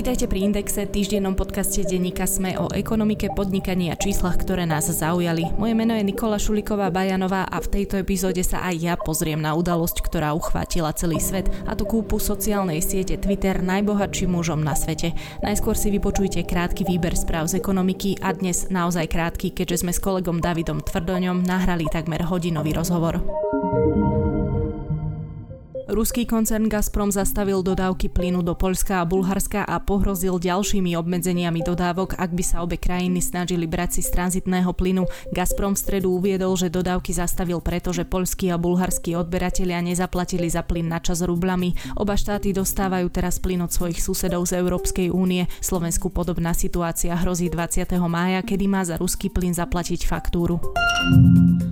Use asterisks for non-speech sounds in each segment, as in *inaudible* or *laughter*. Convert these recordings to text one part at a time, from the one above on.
Vítajte pri Indexe, týždennom podcaste denníka Sme o ekonomike, podnikaní a číslach, ktoré nás zaujali. Moje meno je Nikola Šuliková Bajanová a v tejto epizóde sa aj ja pozriem na udalosť, ktorá uchvátila celý svet, a to kúpu sociálnej siete Twitter najbohatším mužom na svete. Najskôr si vypočujte krátky výber správ z ekonomiky a dnes naozaj krátky, keďže sme s kolegom Davidom Tvrdoňom nahrali takmer hodinový rozhovor. Ruský koncern Gazprom zastavil dodávky plynu do Poľska a Bulharska a pohrozil ďalšími obmedzeniami dodávok, ak by sa obe krajiny snažili brať si z tranzitného plynu. Gazprom v stredu uviedol, že dodávky zastavil preto, že poľskí a bulharskí odberatelia nezaplatili za plyn na čas rublami. Oba štáty dostávajú teraz plyn od svojich susedov z Európskej únie. Slovensku podobná situácia hrozí 20. mája, kedy má za ruský plyn zaplatiť faktúru.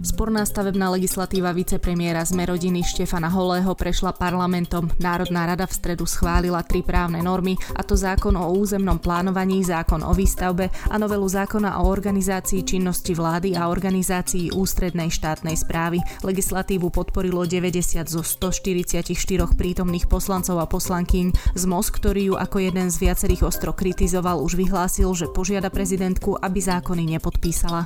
Sporná stavebná legislatíva vicepremiéra z rodiny Štefana Holého prešla prešla parlamentom. Národná rada v stredu schválila tri právne normy, a to zákon o územnom plánovaní, zákon o výstavbe a novelu zákona o organizácii činnosti vlády a organizácii ústrednej štátnej správy. Legislatívu podporilo 90 zo 144 prítomných poslancov a poslankyň. Z MOS, ktorý ju ako jeden z viacerých ostro kritizoval, už vyhlásil, že požiada prezidentku, aby zákony nepodpísala.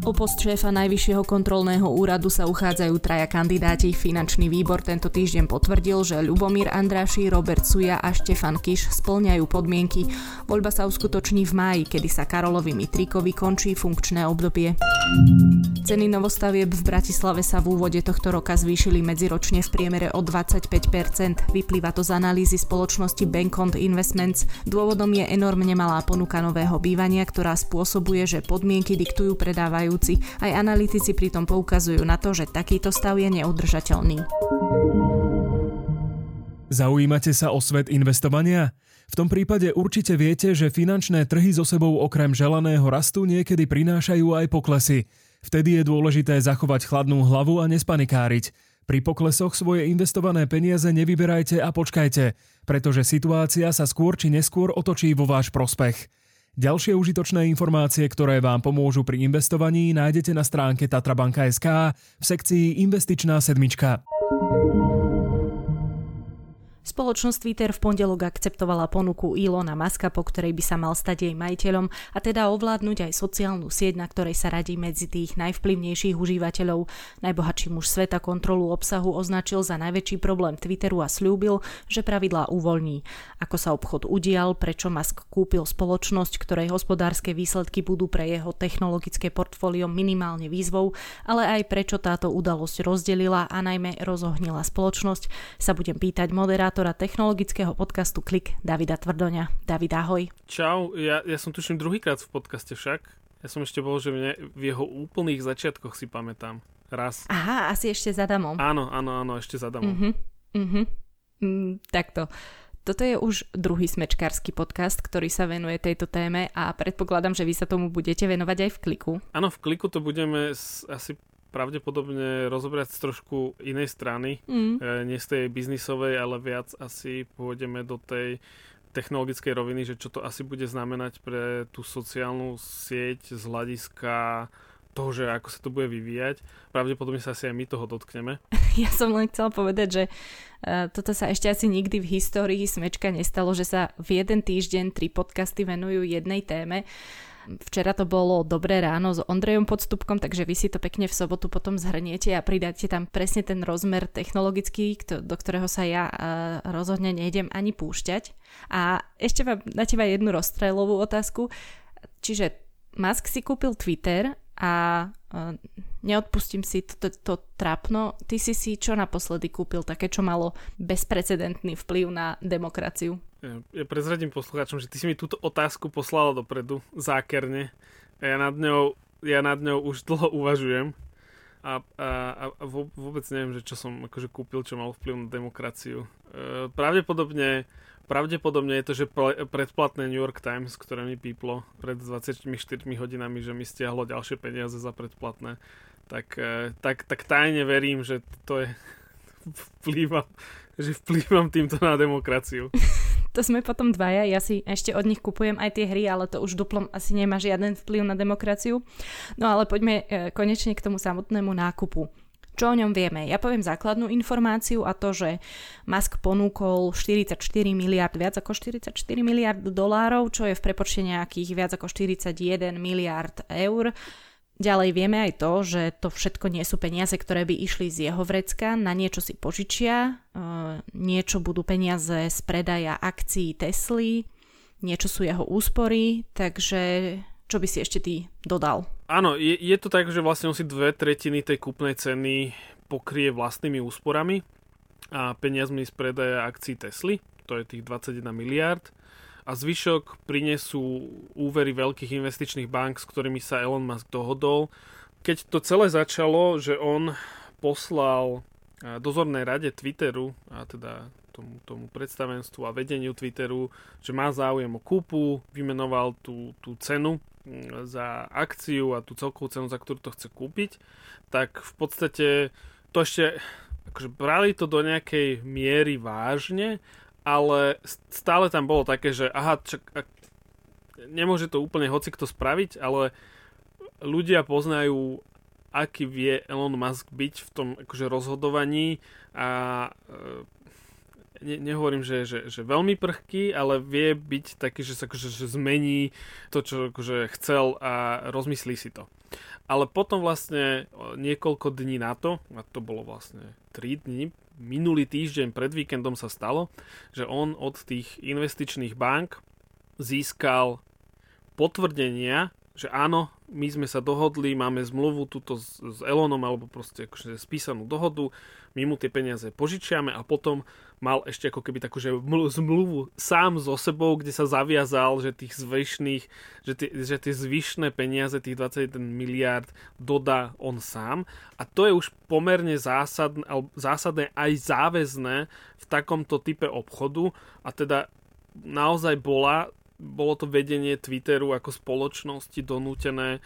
O post šéfa Najvyššieho kontrolného úradu sa uchádzajú traja kandidáti. Finančný výbor tento týždeň potvrdil, že Ľubomír Andráši, Robert Suja a Štefan Kiš splňajú podmienky. Voľba sa uskutoční v máji, kedy sa Karolovi Mitrikovi končí funkčné obdobie. Ceny novostavieb v Bratislave sa v úvode tohto roka zvýšili medziročne v priemere o 25%. Vyplýva to z analýzy spoločnosti Bankond Investments. Dôvodom je enormne malá ponuka nového bývania, ktorá spôsobuje, že podmienky diktujú predávajú predávajúci. Aj analytici pritom poukazujú na to, že takýto stav je neudržateľný. Zaujímate sa o svet investovania? V tom prípade určite viete, že finančné trhy so sebou okrem želaného rastu niekedy prinášajú aj poklesy. Vtedy je dôležité zachovať chladnú hlavu a nespanikáriť. Pri poklesoch svoje investované peniaze nevyberajte a počkajte, pretože situácia sa skôr či neskôr otočí vo váš prospech. Ďalšie užitočné informácie, ktoré vám pomôžu pri investovaní, nájdete na stránke tatrabanka.sk v sekcii Investičná sedmička. Spoločnosť Twitter v pondelok akceptovala ponuku Ilona Maska, po ktorej by sa mal stať jej majiteľom a teda ovládnuť aj sociálnu sieť, na ktorej sa radí medzi tých najvplyvnejších užívateľov. Najbohatší muž sveta kontrolu obsahu označil za najväčší problém Twitteru a slúbil, že pravidlá uvoľní. Ako sa obchod udial, prečo Musk kúpil spoločnosť, ktorej hospodárske výsledky budú pre jeho technologické portfólio minimálne výzvou, ale aj prečo táto udalosť rozdelila a najmä rozohnila spoločnosť, sa budem pýtať moderátor moderátora technologického podcastu Klik Davida Tvrdoňa. David, ahoj. Čau, ja, ja som tuším druhýkrát v podcaste však. Ja som ešte bol, že mne, v jeho úplných začiatkoch si pamätám. Raz. Aha, asi ešte za Damom. Áno, áno, áno, ešte za Damom. Uh-huh, uh-huh. Mm, takto. Toto je už druhý smečkársky podcast, ktorý sa venuje tejto téme a predpokladám, že vy sa tomu budete venovať aj v kliku. Áno, v kliku to budeme asi pravdepodobne rozobrať z trošku inej strany, mm. e, nie z tej biznisovej, ale viac asi pôjdeme do tej technologickej roviny, že čo to asi bude znamenať pre tú sociálnu sieť z hľadiska toho, že ako sa to bude vyvíjať. Pravdepodobne sa asi aj my toho dotkneme. *laughs* Ja som len chcela povedať, že uh, toto sa ešte asi nikdy v histórii smečka nestalo, že sa v jeden týždeň tri podcasty venujú jednej téme. Včera to bolo Dobré ráno s Ondrejom Podstupkom, takže vy si to pekne v sobotu potom zhrniete a pridáte tam presne ten rozmer technologický, do ktorého sa ja rozhodne nejdem ani púšťať. A ešte mám na teba jednu rozstrelovú otázku. Čiže Musk si kúpil Twitter a neodpustím si to, to, to trápno. Ty si si čo naposledy kúpil také, čo malo bezprecedentný vplyv na demokraciu? Ja, prezradím poslucháčom, že ty si mi túto otázku poslala dopredu, zákerne. A ja nad ňou, ja nad ňou už dlho uvažujem. A, a, a vôbec neviem, že čo som akože kúpil, čo mal vplyv na demokraciu. E, pravdepodobne Pravdepodobne je to, že predplatné New York Times, ktoré mi píplo pred 24 hodinami, že mi stiahlo ďalšie peniaze za predplatné, tak, e, tak, tak tajne verím, že to je *laughs* vplývam, že vplývam týmto na demokraciu. To sme potom dvaja, ja si ešte od nich kupujem aj tie hry, ale to už duplom asi nemá žiaden vplyv na demokraciu. No ale poďme e, konečne k tomu samotnému nákupu. Čo o ňom vieme? Ja poviem základnú informáciu a to, že Musk ponúkol 44 miliard, viac ako 44 miliard dolárov, čo je v prepočte nejakých viac ako 41 miliard eur. Ďalej vieme aj to, že to všetko nie sú peniaze, ktoré by išli z jeho vrecka, na niečo si požičia, e, niečo budú peniaze z predaja akcií Tesly, niečo sú jeho úspory, takže čo by si ešte ty dodal? Áno, je, je to tak, že vlastne on si dve tretiny tej kúpnej ceny pokrie vlastnými úsporami a peniazmi z predaja akcií Tesly, to je tých 21 miliard a zvyšok prinesú úvery veľkých investičných bank, s ktorými sa Elon Musk dohodol. Keď to celé začalo, že on poslal dozornej rade Twitteru, a teda tomu, tomu predstavenstvu a vedeniu Twitteru, že má záujem o kúpu, vymenoval tú, tú cenu za akciu a tú celkovú cenu, za ktorú to chce kúpiť, tak v podstate to ešte akože brali to do nejakej miery vážne, ale stále tam bolo také, že aha, čak, nemôže to úplne hoci kto spraviť, ale ľudia poznajú aký vie Elon Musk byť v tom akože rozhodovaní a e, ne, nehovorím, že, že, že veľmi prchký, ale vie byť taký, že sa akože, že zmení to, čo akože chcel a rozmyslí si to. Ale potom vlastne niekoľko dní na to, a to bolo vlastne 3 dní, minulý týždeň pred víkendom sa stalo, že on od tých investičných bank získal potvrdenia, že áno, my sme sa dohodli, máme zmluvu túto s, s Elonom, alebo proste akože spísanú dohodu, my mu tie peniaze požičiame a potom mal ešte ako keby takú že zmluvu sám so sebou, kde sa zaviazal, že tých zvyšných, že tie, že tie zvyšné peniaze, tých 21 miliard dodá on sám. A to je už pomerne zásadné, zásadné aj záväzné v takomto type obchodu. A teda naozaj bola, bolo to vedenie Twitteru ako spoločnosti donútené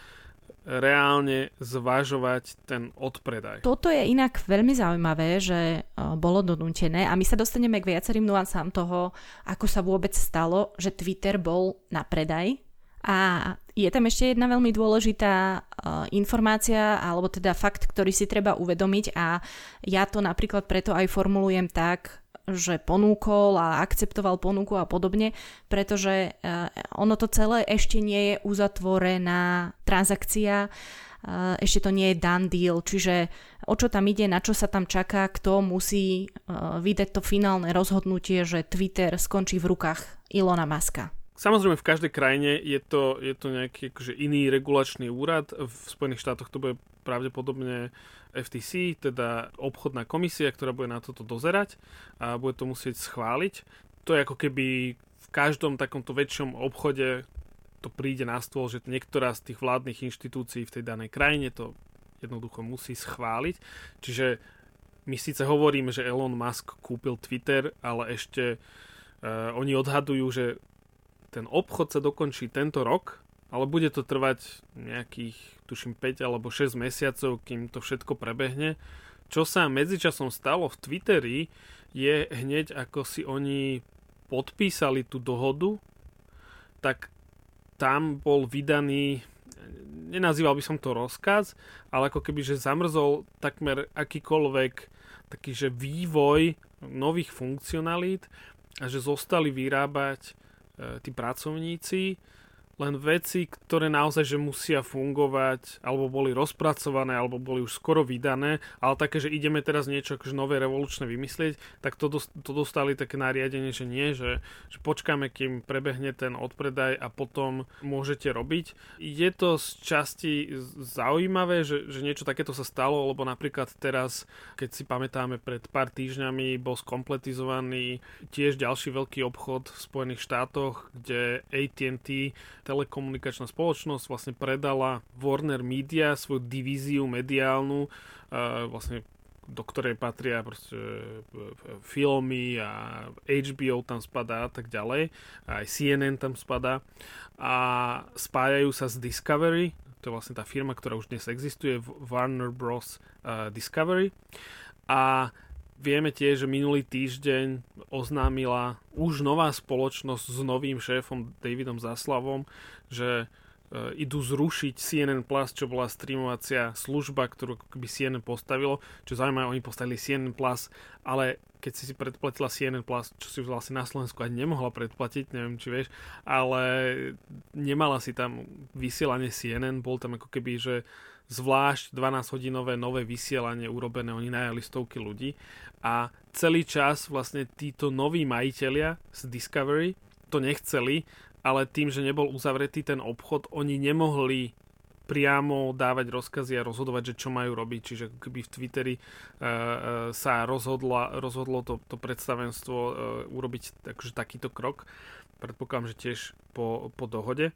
reálne zvažovať ten odpredaj. Toto je inak veľmi zaujímavé, že e, bolo donútené a my sa dostaneme k viacerým nuansám toho, ako sa vôbec stalo, že Twitter bol na predaj. A je tam ešte jedna veľmi dôležitá uh, informácia, alebo teda fakt, ktorý si treba uvedomiť a ja to napríklad preto aj formulujem tak, že ponúkol a akceptoval ponuku a podobne, pretože eh, ono to celé ešte nie je uzatvorená transakcia, eh, ešte to nie je done deal, čiže o čo tam ide, na čo sa tam čaká, kto musí eh, vydať to finálne rozhodnutie, že Twitter skončí v rukách Ilona Maska. Samozrejme, v každej krajine je to, je to nejaký akože iný regulačný úrad. V Spojených štátoch to bude pravdepodobne FTC, teda obchodná komisia, ktorá bude na toto dozerať a bude to musieť schváliť. To je ako keby v každom takomto väčšom obchode to príde na stôl, že niektorá z tých vládnych inštitúcií v tej danej krajine to jednoducho musí schváliť. Čiže my síce hovoríme, že Elon Musk kúpil Twitter, ale ešte uh, oni odhadujú, že ten obchod sa dokončí tento rok ale bude to trvať nejakých, tuším, 5 alebo 6 mesiacov, kým to všetko prebehne. Čo sa medzičasom stalo v Twitteri, je hneď ako si oni podpísali tú dohodu, tak tam bol vydaný, nenazýval by som to rozkaz, ale ako keby, že zamrzol takmer akýkoľvek taký, že vývoj nových funkcionalít a že zostali vyrábať tí pracovníci len veci, ktoré naozaj že musia fungovať, alebo boli rozpracované, alebo boli už skoro vydané, ale také, že ideme teraz niečo akože nové revolučné vymyslieť, tak to, to dostali také nariadenie, že nie, že, že počkáme, kým prebehne ten odpredaj a potom môžete robiť. Je to z časti zaujímavé, že, že niečo takéto sa stalo, lebo napríklad teraz, keď si pamätáme, pred pár týždňami bol skompletizovaný tiež ďalší veľký obchod v Spojených štátoch, kde AT&T telekomunikačná spoločnosť vlastne predala Warner Media svoju divíziu mediálnu, vlastne do ktorej patria proste e, filmy a HBO tam spadá a tak ďalej. Aj CNN tam spadá. A spájajú sa s Discovery, to je vlastne tá firma, ktorá už dnes existuje, Warner Bros. Discovery. A Vieme tiež, že minulý týždeň oznámila už nová spoločnosť s novým šéfom Davidom Zaslavom, že idú zrušiť CNN Plus, čo bola streamovacia služba, ktorú by CNN postavilo. Čo zaujímavé, oni postavili CNN Plus, ale keď si si predplatila CNN Plus, čo si vlastne na Slovensku ani nemohla predplatiť, neviem či vieš, ale nemala si tam vysielanie CNN, bol tam ako keby, že zvlášť 12-hodinové nové vysielanie urobené, oni najali stovky ľudí a celý čas vlastne títo noví majiteľia z Discovery to nechceli, ale tým, že nebol uzavretý ten obchod, oni nemohli priamo dávať rozkazy a rozhodovať, že čo majú robiť. Čiže keby v Twitteri uh, sa rozhodlo, rozhodlo to, to predstavenstvo uh, urobiť takže takýto krok. Predpokladám, že tiež po, po dohode.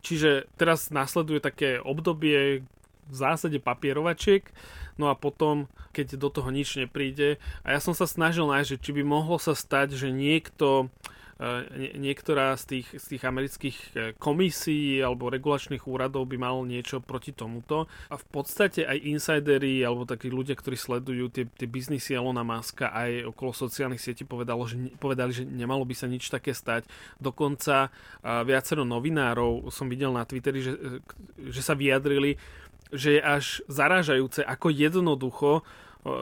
Čiže teraz nasleduje také obdobie v zásade papierovačiek, no a potom, keď do toho nič nepríde, a ja som sa snažil nájsť, či by mohlo sa stať, že niekto niektorá z tých, z tých amerických e, komisí alebo regulačných úradov by mal niečo proti tomuto. A v podstate aj insidery alebo takí ľudia, ktorí sledujú tie, tie biznisy Elona Muska aj okolo sociálnych sietí povedalo, že, povedali, že nemalo by sa nič také stať. Dokonca viacero novinárov som videl na Twitteri, že, e, že sa vyjadrili, že je až zarážajúce, ako jednoducho e,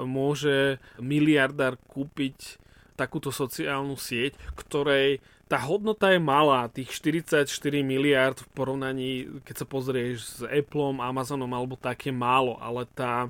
môže miliardár kúpiť takúto sociálnu sieť, ktorej tá hodnota je malá, tých 44 miliard v porovnaní, keď sa pozrieš s Appleom, Amazonom alebo také málo, ale tá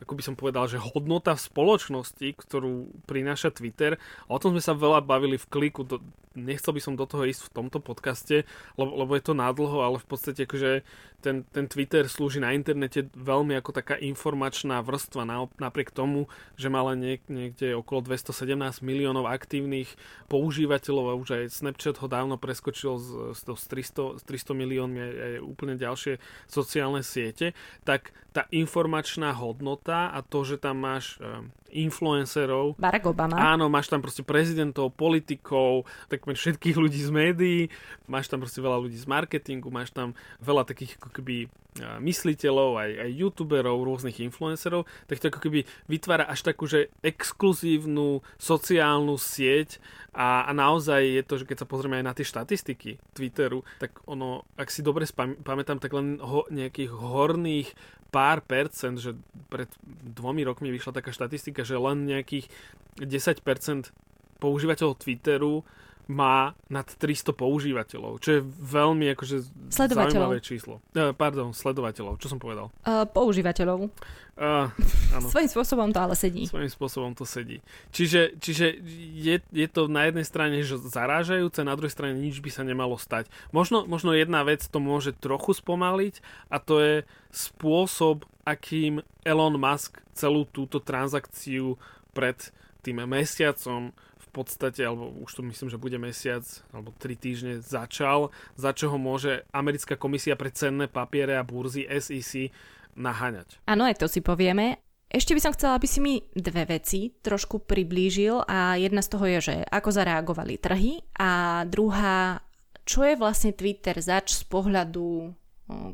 ako by som povedal, že hodnota v spoločnosti, ktorú prináša Twitter, a o tom sme sa veľa bavili v kliku, do, nechcel by som do toho ísť v tomto podcaste, lebo, lebo je to nádlho, ale v podstate akože ten, ten Twitter slúži na internete veľmi ako taká informačná vrstva, napriek tomu, že má len niek- niekde okolo 217 miliónov aktívnych používateľov a už aj Snapchat ho dávno preskočil z, z, z 300, 300 miliónmi aj, aj úplne ďalšie sociálne siete, tak tá informačná hodnota a to, že tam máš uh, influencerov. Barack Obama. Áno, máš tam proste prezidentov, politikov, takmer všetkých ľudí z médií, máš tam proste veľa ľudí z marketingu, máš tam veľa takých ako keby mysliteľov, aj, aj youtuberov, rôznych influencerov, tak to ako keby vytvára až takú, že exkluzívnu sociálnu sieť a, a naozaj je to, že keď sa pozrieme aj na tie štatistiky Twitteru, tak ono, ak si dobre spam- pamätám, tak len ho, nejakých horných pár percent, že pred dvomi rokmi vyšla taká štatistika, že len nejakých 10% používateľov Twitteru má nad 300 používateľov, čo je veľmi akože zaujímavé číslo. Uh, pardon, sledovateľov, čo som povedal? Uh, používateľov. Uh, áno. Svojím spôsobom to ale sedí. Svojím spôsobom to sedí. Čiže, čiže je, je to na jednej strane že zarážajúce, na druhej strane nič by sa nemalo stať. Možno, možno jedna vec to môže trochu spomaliť a to je spôsob, akým Elon Musk celú túto transakciu pred tým mesiacom podstate, alebo už to myslím, že bude mesiac alebo tri týždne začal, za čo ho môže americká komisia pre cenné papiere a burzy SEC naháňať. Áno, aj to si povieme. Ešte by som chcela, aby si mi dve veci trošku priblížil a jedna z toho je, že ako zareagovali trhy a druhá, čo je vlastne Twitter zač z pohľadu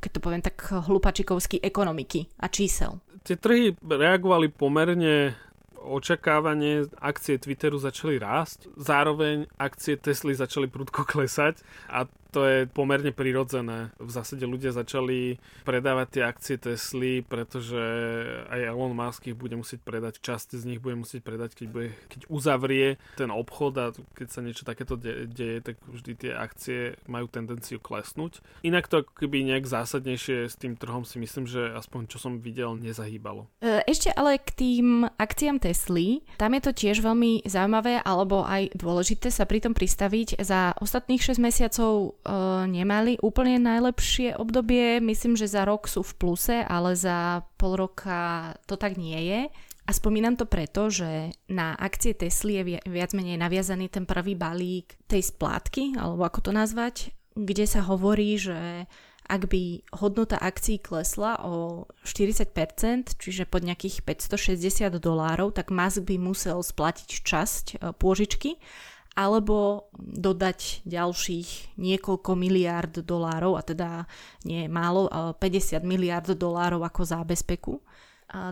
keď to poviem tak hlupačikovský ekonomiky a čísel. Tie trhy reagovali pomerne očakávanie akcie Twitteru začali rásť, zároveň akcie Tesly začali prudko klesať a to je pomerne prirodzené. V zásade ľudia začali predávať tie akcie Tesly, pretože aj Elon Musk ich bude musieť predať, časť z nich bude musieť predať, keď, bude, keď uzavrie ten obchod a keď sa niečo takéto de- deje, tak vždy tie akcie majú tendenciu klesnúť. Inak to keby nejak zásadnejšie s tým trhom si myslím, že aspoň čo som videl, nezahýbalo. E, ešte ale k tým akciám Tesly, tam je to tiež veľmi zaujímavé alebo aj dôležité sa pri tom pristaviť. Za ostatných 6 mesiacov nemali úplne najlepšie obdobie. Myslím, že za rok sú v pluse, ale za pol roka to tak nie je. A spomínam to preto, že na akcie Tesly je viac menej naviazaný ten prvý balík tej splátky, alebo ako to nazvať, kde sa hovorí, že ak by hodnota akcií klesla o 40%, čiže pod nejakých 560 dolárov, tak Musk by musel splatiť časť e, pôžičky alebo dodať ďalších niekoľko miliárd dolárov, a teda nie málo, 50 miliárd dolárov ako zábezpeku.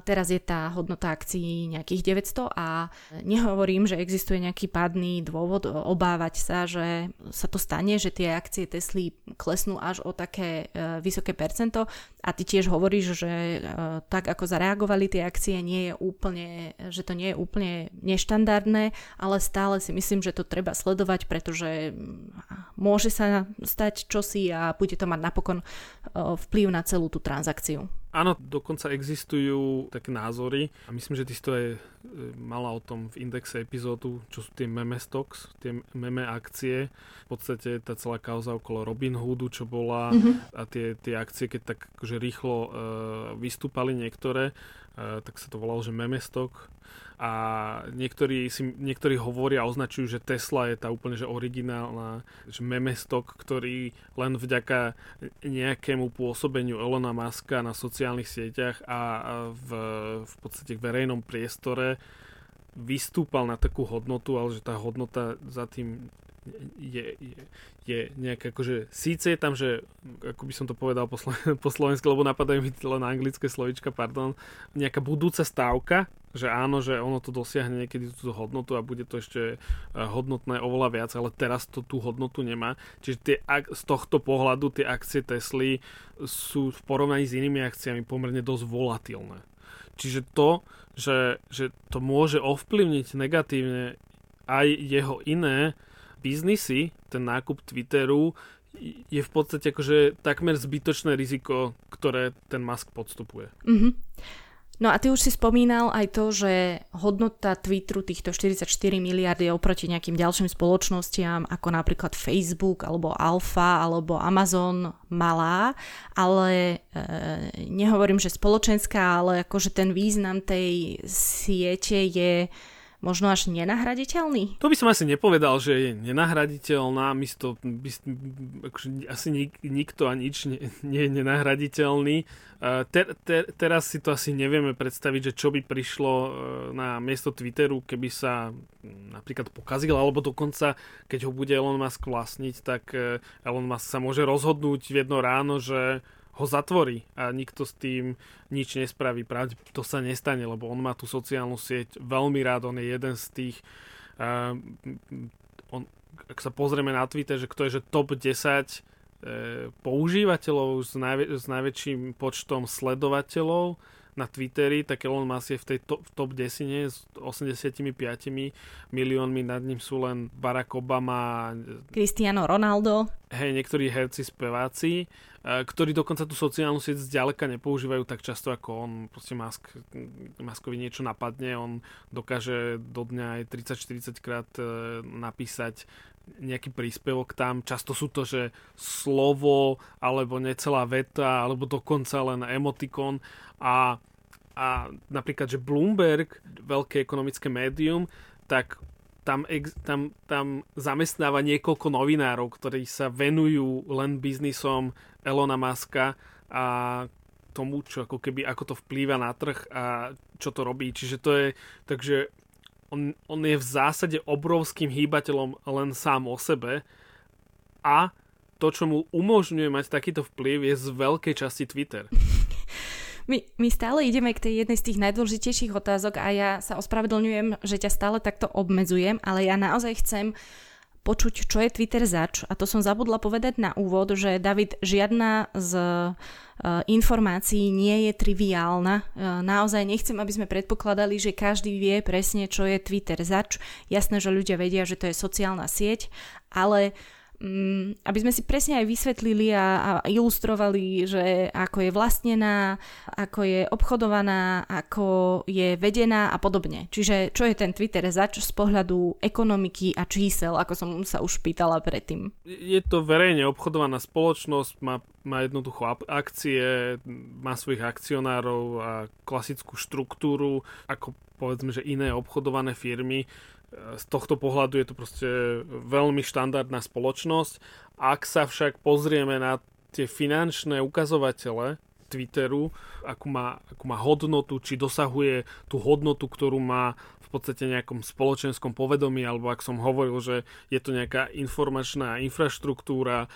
Teraz je tá hodnota akcií nejakých 900 a nehovorím, že existuje nejaký padný dôvod obávať sa, že sa to stane, že tie akcie Tesly klesnú až o také e, vysoké percento a ty tiež hovoríš, že e, tak ako zareagovali tie akcie nie je úplne, že to nie je úplne neštandardné, ale stále si myslím, že to treba sledovať, pretože môže sa stať čosi a bude to mať napokon e, vplyv na celú tú transakciu. Áno, dokonca existujú také názory a myslím, že ty si to aj e, mala o tom v indexe epizódu, čo sú tie meme stocks, tie meme akcie. V podstate tá celá kauza okolo Robin Hoodu, čo bola mm-hmm. a tie, tie akcie, keď tak akože rýchlo uh, vystúpali niektoré, uh, tak sa to volalo, že meme stock a niektorí, si, niektorí hovoria a označujú, že Tesla je tá úplne že originálna že memestok, ktorý len vďaka nejakému pôsobeniu Elona Muska na sociálnych sieťach a v, v podstate v verejnom priestore vystúpal na takú hodnotu, ale že tá hodnota za tým je, je, je nejaké akože, síce je tam, že, ako by som to povedal po, slo- *laughs* po slovensku, lebo napadajú mi len anglické slovička, pardon, nejaká budúca stávka, že áno, že ono to dosiahne niekedy tú hodnotu a bude to ešte e, hodnotné oveľa viac, ale teraz to tú hodnotu nemá. Čiže tie, z tohto pohľadu tie akcie Tesly sú v porovnaní s inými akciami pomerne dosť volatilné. Čiže to, že, že to môže ovplyvniť negatívne aj jeho iné biznisy, ten nákup Twitteru, je v podstate akože takmer zbytočné riziko, ktoré ten Musk podstupuje. Mm-hmm. No a ty už si spomínal aj to, že hodnota Twitteru týchto 44 miliardy oproti nejakým ďalším spoločnostiam ako napríklad Facebook alebo Alfa alebo Amazon malá, ale e, nehovorím, že spoločenská, ale akože ten význam tej siete je možno až nenahraditeľný? To by som asi nepovedal, že je nenahraditeľná. My to, by, akože, asi nik, nikto a nič nie, nie je nenahraditeľný. Ter, ter, teraz si to asi nevieme predstaviť, že čo by prišlo e, na miesto Twitteru, keby sa napríklad pokazil, alebo dokonca, keď ho bude Elon Musk vlastniť, tak e, Elon Musk sa môže rozhodnúť v jedno ráno, že ho zatvorí a nikto s tým nič nespraví. Pravde to sa nestane, lebo on má tú sociálnu sieť veľmi rád, on je jeden z tých uh, on, ak sa pozrieme na Twitter, že kto je že top 10 uh, eh, používateľov s, najvä, s najväčším počtom sledovateľov na Twitteri, tak Elon Musk je v tej top, v top 10 s 85 miliónmi, nad ním sú len Barack Obama, Cristiano Ronaldo, hej, niektorí herci, speváci, ktorí dokonca tú sociálnu sieť zďaleka nepoužívajú tak často ako on. Proste Musk, Muskovi niečo napadne, on dokáže do dňa aj 30-40 krát e, napísať nejaký príspevok tam. Často sú to, že slovo, alebo necelá veta, alebo dokonca len emotikon. A, a napríklad, že Bloomberg, veľké ekonomické médium, tak tam, ex, tam, tam zamestnáva niekoľko novinárov, ktorí sa venujú len biznisom Elona Muska a tomu, čo ako keby, ako to vplýva na trh a čo to robí. Čiže to je, takže on, on je v zásade obrovským hýbateľom len sám o sebe a to, čo mu umožňuje mať takýto vplyv, je z veľkej časti Twitter. My, my stále ideme k tej jednej z tých najdôležitejších otázok a ja sa ospravedlňujem, že ťa stále takto obmedzujem, ale ja naozaj chcem počuť, čo je Twitter zač. A to som zabudla povedať na úvod, že David, žiadna z uh, informácií nie je triviálna. Uh, naozaj nechcem, aby sme predpokladali, že každý vie presne, čo je Twitter zač. Jasné, že ľudia vedia, že to je sociálna sieť, ale uh, aby sme si presne aj vysvetlili a, a ilustrovali, že ako je vlastnená, ako je obchodovaná, ako je vedená a podobne. Čiže čo je ten Twitter zač z pohľadu ekonomiky a čísel, ako som sa už pýtala predtým? Je to verejne obchodovaná spoločnosť, má, má jednoducho akcie, má svojich akcionárov a klasickú štruktúru, ako povedzme, že iné obchodované firmy z tohto pohľadu je to proste veľmi štandardná spoločnosť. Ak sa však pozrieme na tie finančné ukazovatele Twitteru, akú má, akú má hodnotu, či dosahuje tú hodnotu, ktorú má v podstate nejakom spoločenskom povedomí, alebo ak som hovoril, že je to nejaká informačná infraštruktúra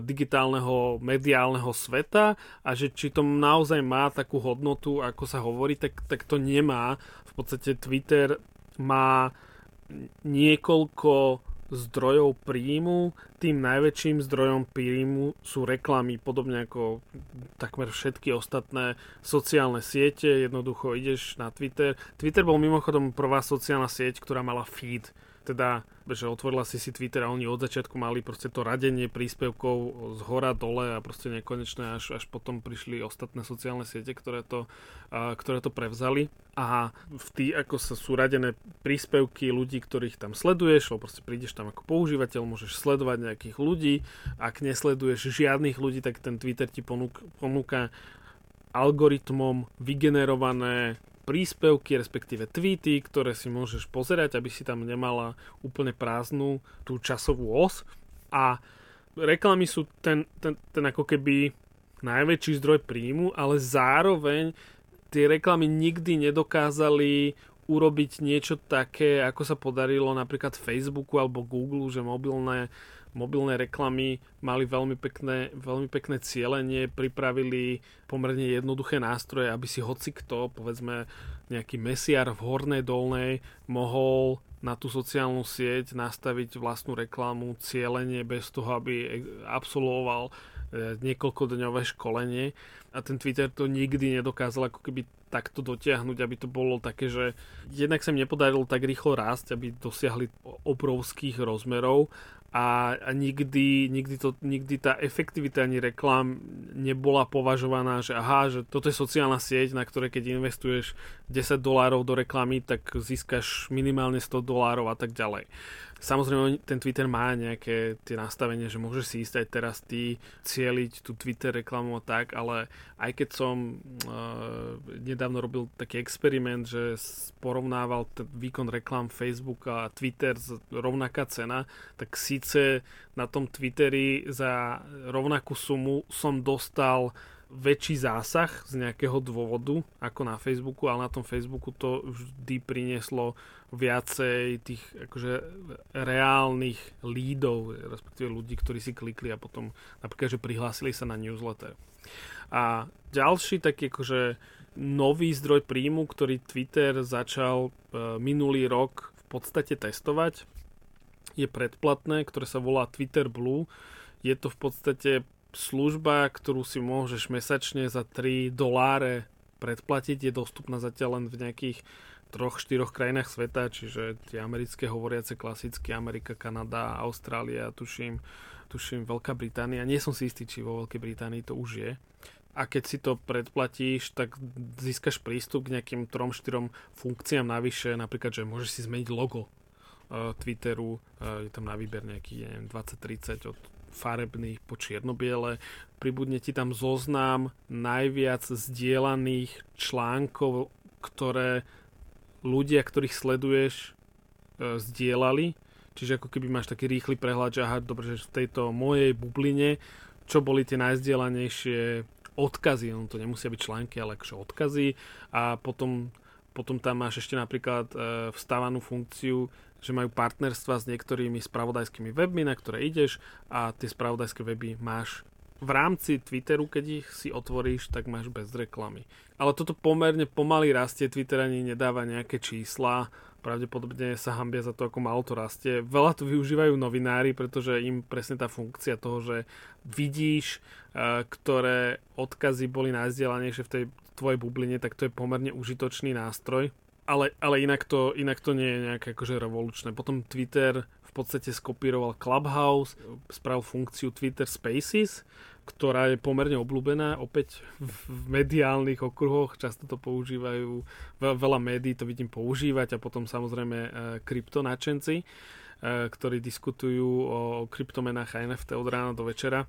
digitálneho, mediálneho sveta a že či to naozaj má takú hodnotu, ako sa hovorí, tak, tak to nemá. V podstate Twitter má niekoľko zdrojov príjmu. Tým najväčším zdrojom príjmu sú reklamy, podobne ako takmer všetky ostatné sociálne siete. Jednoducho ideš na Twitter. Twitter bol mimochodom prvá sociálna sieť, ktorá mala feed teda, že otvorila si si Twitter a oni od začiatku mali proste to radenie príspevkov z hora dole a proste nekonečné, až, až potom prišli ostatné sociálne siete, ktoré to, uh, ktoré to prevzali. A v tý, ako sa sú radené príspevky ľudí, ktorých tam sleduješ, lebo proste prídeš tam ako používateľ, môžeš sledovať nejakých ľudí, ak nesleduješ žiadnych ľudí, tak ten Twitter ti ponúk, ponúka algoritmom vygenerované príspevky, respektíve tweety, ktoré si môžeš pozerať, aby si tam nemala úplne prázdnu tú časovú os. A reklamy sú ten, ten, ten ako keby najväčší zdroj príjmu, ale zároveň tie reklamy nikdy nedokázali urobiť niečo také, ako sa podarilo napríklad Facebooku alebo Google, že mobilné mobilné reklamy mali veľmi pekné, veľmi pekné cieľenie, pripravili pomerne jednoduché nástroje, aby si hoci kto, povedzme nejaký mesiar v hornej dolnej, mohol na tú sociálnu sieť nastaviť vlastnú reklamu, cieľenie bez toho, aby absolvoval e, niekoľkodňové školenie. A ten Twitter to nikdy nedokázal ako keby takto dotiahnuť, aby to bolo také, že jednak sa im nepodarilo tak rýchlo rásť, aby dosiahli obrovských rozmerov a, nikdy, nikdy, to, nikdy tá efektivita ani reklám nebola považovaná, že aha, že toto je sociálna sieť, na ktorej keď investuješ 10 dolárov do reklamy, tak získaš minimálne 100 dolárov a tak ďalej. Samozrejme, ten Twitter má nejaké tie nastavenie, že môžeš si ísť aj teraz ty cieliť tú Twitter reklamu a tak, ale aj keď som uh, nedávno robil taký experiment, že porovnával ten výkon reklám Facebook a Twitter z rovnaká cena, tak síce na tom Twitteri za rovnakú sumu som dostal väčší zásah z nejakého dôvodu ako na Facebooku, ale na tom Facebooku to vždy prinieslo viacej tých akože reálnych lídov, respektíve ľudí, ktorí si klikli a potom napríklad, že prihlásili sa na newsletter. A ďalší taký akože nový zdroj príjmu, ktorý Twitter začal e, minulý rok v podstate testovať, je predplatné, ktoré sa volá Twitter Blue. Je to v podstate služba, ktorú si môžeš mesačne za 3 doláre predplatiť, je dostupná zatiaľ len v nejakých troch, štyroch krajinách sveta, čiže tie americké hovoriace klasicky, Amerika, Kanada, Austrália, tuším, tuším Veľká Británia. Nie som si istý, či vo Veľkej Británii to už je. A keď si to predplatíš, tak získaš prístup k nejakým trom, štyrom funkciám navyše, napríklad, že môžeš si zmeniť logo Twitteru, uh, je tam na výber nejaký, neviem, 20-30 od farebných po čiernobiele. Pribudne ti tam zoznam najviac zdieľaných článkov, ktoré ľudia, ktorých sleduješ, e, zdieľali. Čiže ako keby máš taký rýchly prehľad, že aha, dobre, že v tejto mojej bubline, čo boli tie najzdielanejšie odkazy, no to nemusia byť články, ale akože odkazy a potom, potom tam máš ešte napríklad e, vstávanú funkciu že majú partnerstva s niektorými spravodajskými webmi, na ktoré ideš a tie spravodajské weby máš v rámci Twitteru, keď ich si otvoríš, tak máš bez reklamy. Ale toto pomerne pomaly rastie, Twitter ani nedáva nejaké čísla, pravdepodobne sa hambia za to, ako malo to rastie. Veľa to využívajú novinári, pretože im presne tá funkcia toho, že vidíš, eh, ktoré odkazy boli najzdielanejšie v tej tvojej bubline, tak to je pomerne užitočný nástroj ale, ale inak, to, inak to nie je nejaké akože revolučné. Potom Twitter v podstate skopíroval Clubhouse, spravil funkciu Twitter Spaces, ktorá je pomerne obľúbená opäť v, mediálnych okruhoch, často to používajú, veľa médií to vidím používať a potom samozrejme e, kryptonačenci, e, ktorí diskutujú o kryptomenách a NFT od rána do večera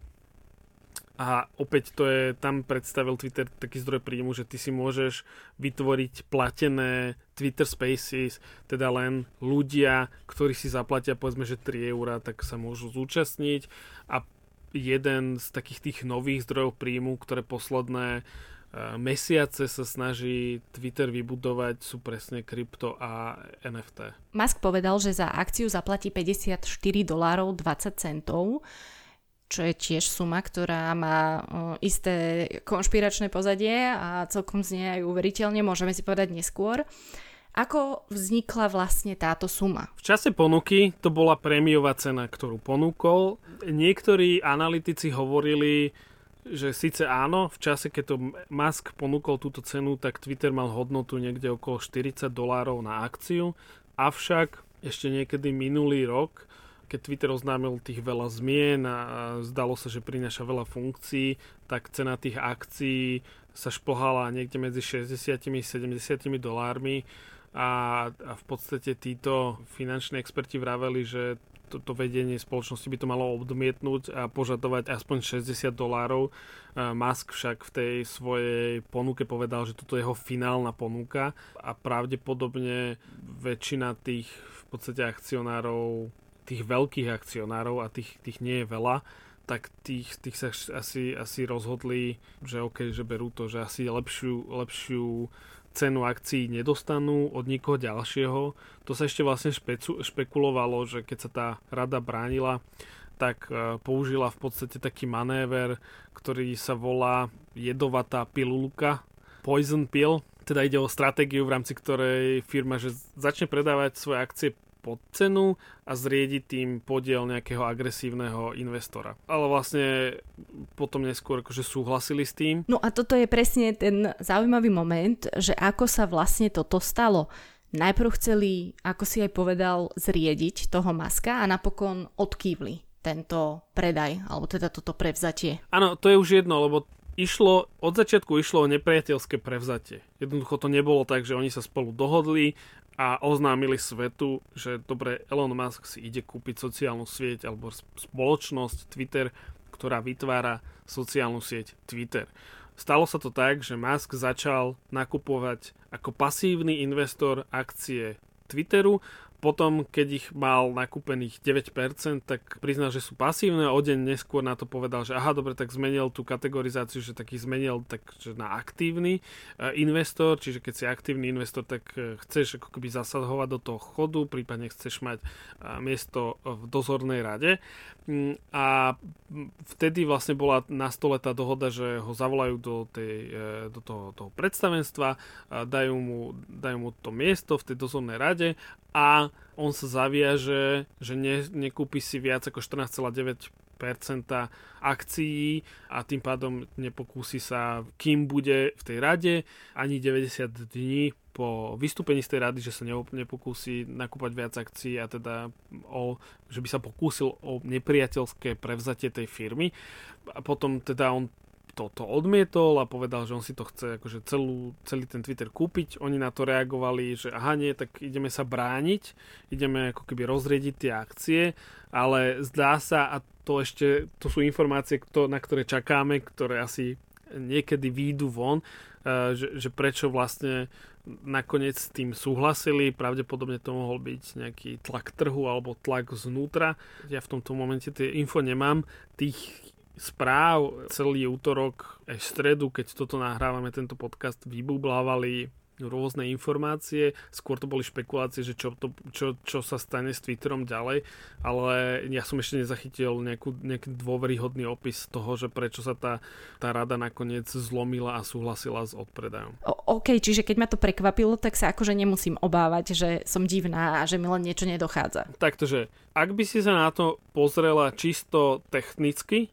a opäť to je, tam predstavil Twitter taký zdroj príjmu, že ty si môžeš vytvoriť platené Twitter Spaces, teda len ľudia, ktorí si zaplatia povedzme, že 3 eurá, tak sa môžu zúčastniť a jeden z takých tých nových zdrojov príjmu, ktoré posledné mesiace sa snaží Twitter vybudovať, sú presne krypto a NFT. Musk povedal, že za akciu zaplatí 54 dolárov 20 centov, čo je tiež suma, ktorá má isté konšpiračné pozadie a celkom znie aj uveriteľne, môžeme si povedať neskôr. Ako vznikla vlastne táto suma? V čase ponuky to bola prémiová cena, ktorú ponúkol. Niektorí analytici hovorili, že síce áno, v čase, keď to Musk ponúkol túto cenu, tak Twitter mal hodnotu niekde okolo 40 dolárov na akciu, avšak ešte niekedy minulý rok, keď Twitter oznámil tých veľa zmien a zdalo sa, že prináša veľa funkcií, tak cena tých akcií sa šplhala niekde medzi 60 a 70 dolármi a, a v podstate títo finanční experti vraveli, že to, vedenie spoločnosti by to malo odmietnúť a požadovať aspoň 60 dolárov. Musk však v tej svojej ponuke povedal, že toto je jeho finálna ponuka a pravdepodobne väčšina tých v podstate akcionárov, tých veľkých akcionárov a tých, tých nie je veľa, tak tých, tých sa asi, asi rozhodli, že OK, že berú to, že asi lepšiu, lepšiu cenu akcií nedostanú od nikoho ďalšieho. To sa ešte vlastne špecu, špekulovalo, že keď sa tá rada bránila, tak e, použila v podstate taký manéver, ktorý sa volá jedovatá pilulka, poison pill. Teda ide o stratégiu, v rámci ktorej firma že začne predávať svoje akcie pod cenu a zriediť tým podiel nejakého agresívneho investora. Ale vlastne potom neskôr akože súhlasili s tým. No a toto je presne ten zaujímavý moment, že ako sa vlastne toto stalo. Najprv chceli, ako si aj povedal, zriediť toho maska a napokon odkývli tento predaj, alebo teda toto prevzatie. Áno, to je už jedno, lebo išlo, od začiatku išlo o nepriateľské prevzatie. Jednoducho to nebolo tak, že oni sa spolu dohodli a oznámili svetu, že dobre, Elon Musk si ide kúpiť sociálnu sieť alebo spoločnosť Twitter, ktorá vytvára sociálnu sieť Twitter. Stalo sa to tak, že Musk začal nakupovať ako pasívny investor akcie Twitteru potom, keď ich mal nakúpených 9%, tak priznal, že sú pasívne o deň neskôr na to povedal, že aha, dobre, tak zmenil tú kategorizáciu, že taký zmenil tak, že na aktívny uh, investor, čiže keď si aktívny investor, tak uh, chceš ako keby zasahovať do toho chodu, prípadne chceš mať uh, miesto v dozornej rade. Um, a vtedy vlastne bola na stole tá dohoda, že ho zavolajú do, tej, do toho, toho predstavenstva, dajú, mu, dajú mu to miesto v tej dozornej rade a on sa zaviaže, že ne, nekúpi si viac ako 14,9% akcií a tým pádom nepokúsi sa, kým bude v tej rade, ani 90 dní po vystúpení z tej rady, že sa nepokúsi nakúpať viac akcií a teda o, že by sa pokúsil o nepriateľské prevzatie tej firmy. A potom teda on toto odmietol a povedal, že on si to chce akože celú, celý ten Twitter kúpiť. Oni na to reagovali, že aha nie, tak ideme sa brániť, ideme ako keby rozriediť tie akcie, ale zdá sa, a to ešte, to sú informácie, na ktoré čakáme, ktoré asi niekedy výjdu von, eh, že, že prečo vlastne nakoniec s tým súhlasili, pravdepodobne to mohol byť nejaký tlak trhu alebo tlak znútra. Ja v tomto momente tie info nemám. Tých správ celý útorok aj v stredu, keď toto nahrávame, tento podcast, vybublávali rôzne informácie, skôr to boli špekulácie, že čo, to, čo, čo sa stane s Twitterom ďalej, ale ja som ešte nezachytil nejakú, nejaký dôveryhodný opis toho, že prečo sa tá, tá rada nakoniec zlomila a súhlasila s odpredajom. O, OK, čiže keď ma to prekvapilo, tak sa akože nemusím obávať, že som divná a že mi len niečo nedochádza. Takže, ak by si sa na to pozrela čisto technicky,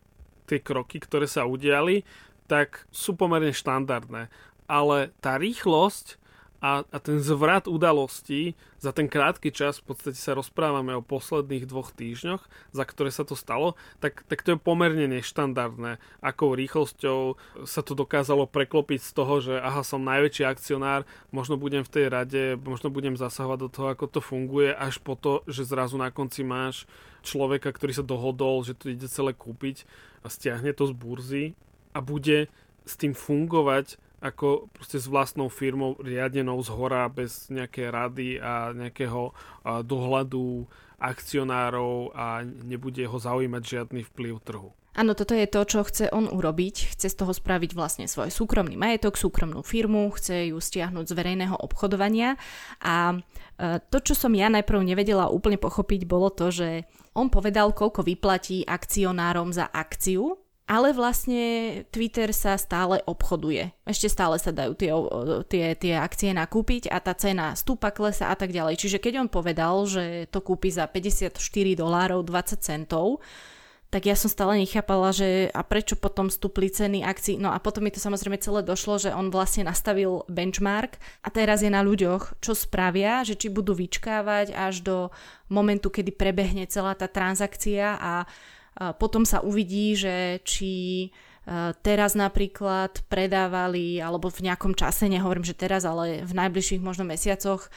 tie kroky, ktoré sa udiali, tak sú pomerne štandardné. Ale tá rýchlosť a, a ten zvrat udalostí za ten krátky čas, v podstate sa rozprávame o posledných dvoch týždňoch, za ktoré sa to stalo, tak, tak to je pomerne neštandardné, akou rýchlosťou sa to dokázalo preklopiť z toho, že aha, som najväčší akcionár, možno budem v tej rade, možno budem zasahovať do toho, ako to funguje, až po to, že zrazu na konci máš človeka, ktorý sa dohodol, že to ide celé kúpiť a stiahne to z burzy a bude s tým fungovať ako proste s vlastnou firmou riadenou z hora bez nejakej rady a nejakého dohľadu akcionárov a nebude ho zaujímať žiadny vplyv trhu. Áno, toto je to, čo chce on urobiť. Chce z toho spraviť vlastne svoj súkromný majetok, súkromnú firmu, chce ju stiahnuť z verejného obchodovania. A e, to, čo som ja najprv nevedela úplne pochopiť, bolo to, že on povedal, koľko vyplatí akcionárom za akciu, ale vlastne Twitter sa stále obchoduje. Ešte stále sa dajú tie, tie, tie akcie nakúpiť a tá cena stúpa, klesa a tak ďalej. Čiže keď on povedal, že to kúpi za 54 dolárov 20 centov, tak ja som stále nechápala, že a prečo potom stúpli ceny akcií. No a potom mi to samozrejme celé došlo, že on vlastne nastavil benchmark a teraz je na ľuďoch, čo spravia, že či budú vyčkávať až do momentu, kedy prebehne celá tá transakcia a potom sa uvidí, že či teraz napríklad predávali, alebo v nejakom čase, nehovorím, že teraz, ale v najbližších možno mesiacoch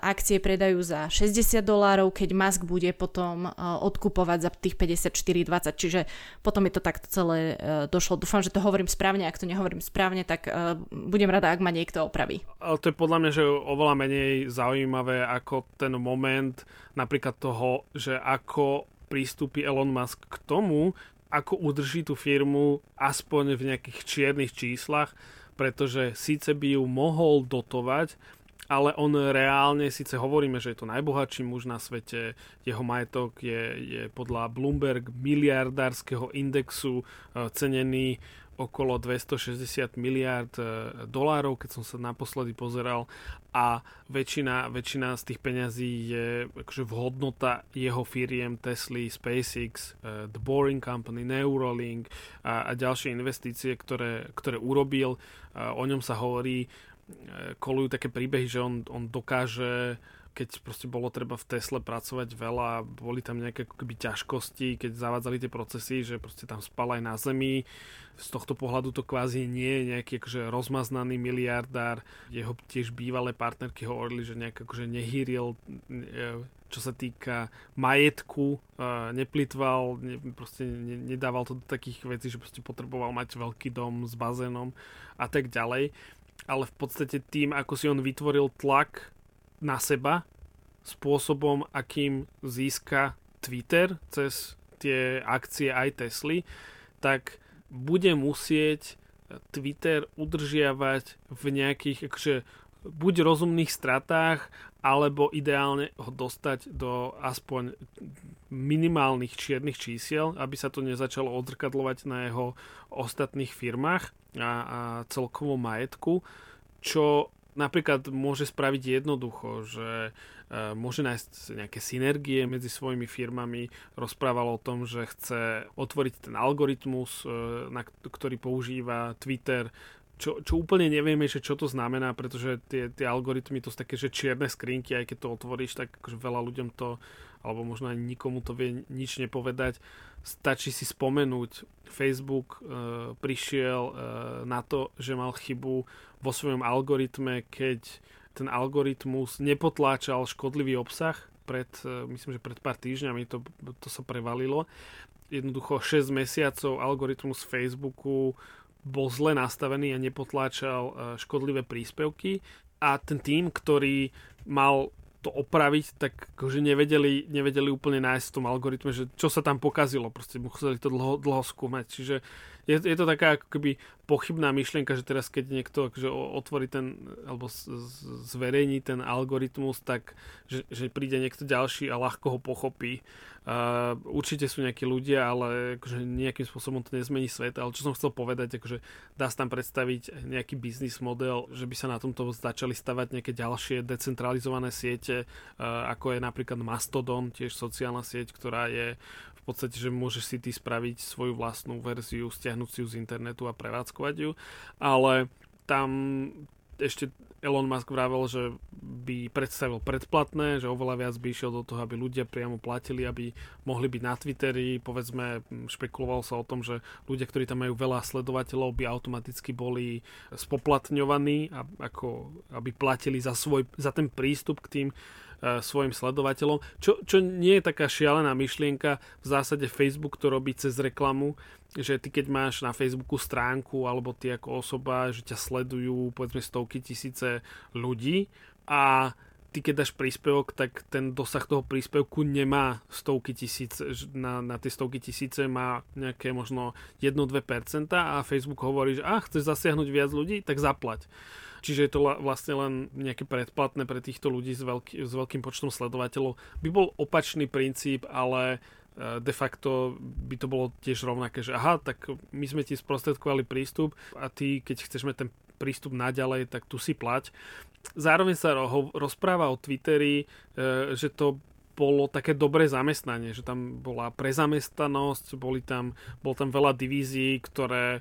akcie predajú za 60 dolárov, keď Musk bude potom odkupovať za tých 54,20. Čiže potom je to takto celé došlo. Dúfam, že to hovorím správne. Ak to nehovorím správne, tak budem rada, ak ma niekto opraví. Ale to je podľa mňa, že oveľa menej zaujímavé ako ten moment napríklad toho, že ako prístupí Elon Musk k tomu, ako udrží tú firmu aspoň v nejakých čiernych číslach, pretože síce by ju mohol dotovať, ale on reálne, síce hovoríme, že je to najbohatší muž na svete, jeho majetok je, je podľa Bloomberg miliardárskeho indexu uh, cenený okolo 260 miliard e, dolárov, keď som sa naposledy pozeral a väčšina, väčšina z tých peňazí je akože vhodnota jeho firiem Tesla, SpaceX, uh, The Boring Company, Neuralink a, a ďalšie investície, ktoré, ktoré urobil. Uh, o ňom sa hovorí, kolujú také príbehy, že on, on dokáže keď proste bolo treba v Tesle pracovať veľa, boli tam nejaké akoby ťažkosti, keď zavádzali tie procesy, že proste tam spal aj na zemi. Z tohto pohľadu to kvázi nie je nejaký akože rozmaznaný miliardár. Jeho tiež bývalé partnerky hovorili, že nejak akože nehýril e, čo sa týka majetku, e, neplitval, ne, proste ne, nedával to do takých vecí, že proste potreboval mať veľký dom s bazénom a tak ďalej. Ale v podstate tým, ako si on vytvoril tlak na seba spôsobom, akým získa Twitter cez tie akcie aj Tesly, tak bude musieť Twitter udržiavať v nejakých akože, buď rozumných stratách, alebo ideálne ho dostať do aspoň minimálnych čiernych čísiel, aby sa to nezačalo odzrkadlovať na jeho ostatných firmách a, a celkovom majetku, čo napríklad môže spraviť jednoducho, že e, môže nájsť nejaké synergie medzi svojimi firmami. Rozprával o tom, že chce otvoriť ten algoritmus, e, na ktorý používa Twitter, čo, čo úplne nevieme, že čo to znamená, pretože tie, tie algoritmy to sú také, že čierne skrinky, aj keď to otvoríš, tak akože veľa ľuďom to, alebo možno ani nikomu to vie nič nepovedať. Stačí si spomenúť, Facebook e, prišiel e, na to, že mal chybu vo svojom algoritme, keď ten algoritmus nepotláčal škodlivý obsah pred, e, myslím, že pred pár týždňami to, to sa prevalilo. Jednoducho 6 mesiacov algoritmus Facebooku bol zle nastavený a nepotláčal e, škodlivé príspevky a ten tým, ktorý mal to opraviť, tak akože nevedeli, nevedeli úplne nájsť v tom algoritme, že čo sa tam pokazilo, proste museli to dlho, dlho skúmať, čiže je, je to taká ako keby pochybná myšlienka, že teraz keď niekto akože otvorí ten, alebo zverejní ten algoritmus, tak že, že príde niekto ďalší a ľahko ho pochopí. Uh, určite sú nejakí ľudia, ale akože nejakým spôsobom to nezmení svet, ale čo som chcel povedať, akože dá sa tam predstaviť nejaký biznis model, že by sa na tomto začali stavať nejaké ďalšie decentralizované siete, uh, ako je napríklad Mastodon, tiež sociálna sieť, ktorá je podstate, že môžeš si ty spraviť svoju vlastnú verziu, stiahnuť si ju z internetu a prevádzkovať ju, ale tam ešte Elon Musk vravel, že by predstavil predplatné, že oveľa viac by išiel do toho, aby ľudia priamo platili, aby mohli byť na Twitteri. Povedzme, špekuloval sa o tom, že ľudia, ktorí tam majú veľa sledovateľov, by automaticky boli spoplatňovaní, ako, aby platili za, svoj, za ten prístup k tým svojim sledovateľom, čo, čo nie je taká šialená myšlienka. V zásade Facebook to robí cez reklamu, že ty keď máš na Facebooku stránku alebo ty ako osoba, že ťa sledujú povedzme stovky tisíce ľudí a ty keď dáš príspevok, tak ten dosah toho príspevku nemá stovky tisíc, na, na tie stovky tisíce má nejaké možno 1-2% a Facebook hovorí, že ah, chceš zasiahnuť viac ľudí, tak zaplať. Čiže je to vlastne len nejaké predplatné pre týchto ľudí s, veľký, s veľkým počtom sledovateľov. By bol opačný princíp, ale e, de facto by to bolo tiež rovnaké, že aha, tak my sme ti sprostredkovali prístup a ty, keď chceš mať ten prístup naďalej, tak tu si plať. Zároveň sa ro- rozpráva o Twitteri, e, že to bolo také dobré zamestnanie, že tam bola prezamestnanosť, boli tam, bol tam veľa divízií, ktoré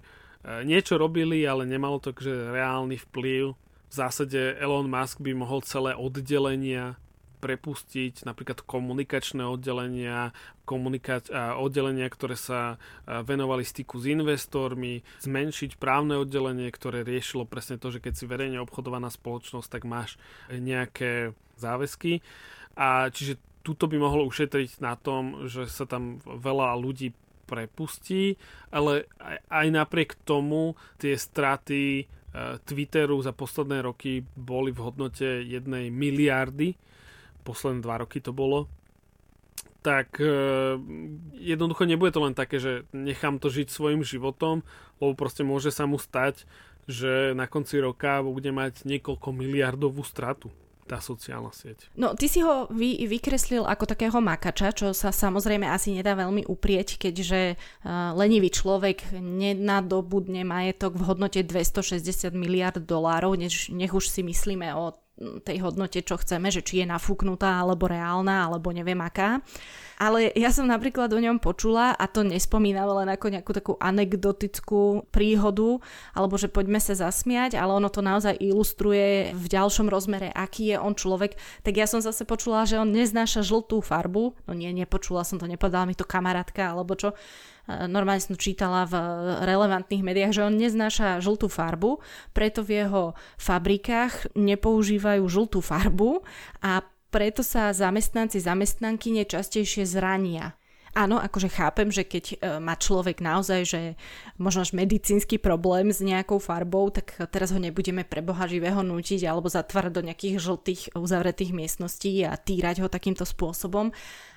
niečo robili, ale nemalo to že reálny vplyv. V zásade Elon Musk by mohol celé oddelenia prepustiť napríklad komunikačné oddelenia, komunika- oddelenia, ktoré sa venovali styku s investormi, zmenšiť právne oddelenie, ktoré riešilo presne to, že keď si verejne obchodovaná spoločnosť, tak máš nejaké záväzky. A čiže túto by mohlo ušetriť na tom, že sa tam veľa ľudí prepustí, ale aj, napriek tomu tie straty Twitteru za posledné roky boli v hodnote jednej miliardy posledné dva roky to bolo, tak e, jednoducho nebude to len také, že nechám to žiť svojim životom, lebo proste môže sa mu stať, že na konci roka bude mať niekoľko miliardovú stratu tá sociálna sieť. No, ty si ho vy, vykreslil ako takého makača, čo sa samozrejme asi nedá veľmi uprieť, keďže uh, lenivý človek nenadobudne majetok v hodnote 260 miliard dolárov, nech, nech už si myslíme o tej hodnote, čo chceme, že či je nafúknutá, alebo reálna, alebo neviem aká. Ale ja som napríklad o ňom počula, a to nespomínam len ako nejakú takú anekdotickú príhodu, alebo že poďme sa zasmiať, ale ono to naozaj ilustruje v ďalšom rozmere, aký je on človek. Tak ja som zase počula, že on neznáša žltú farbu. No nie, nepočula som to, nepovedala mi to kamarátka, alebo čo normálne som čítala v relevantných médiách, že on neznáša žltú farbu, preto v jeho fabrikách nepoužívajú žltú farbu a preto sa zamestnanci, zamestnanky nečastejšie zrania. Áno, akože chápem, že keď e, má človek naozaj, že možno až medicínsky problém s nejakou farbou, tak teraz ho nebudeme pre Boha živého nútiť alebo zatvárať do nejakých žltých uzavretých miestností a týrať ho takýmto spôsobom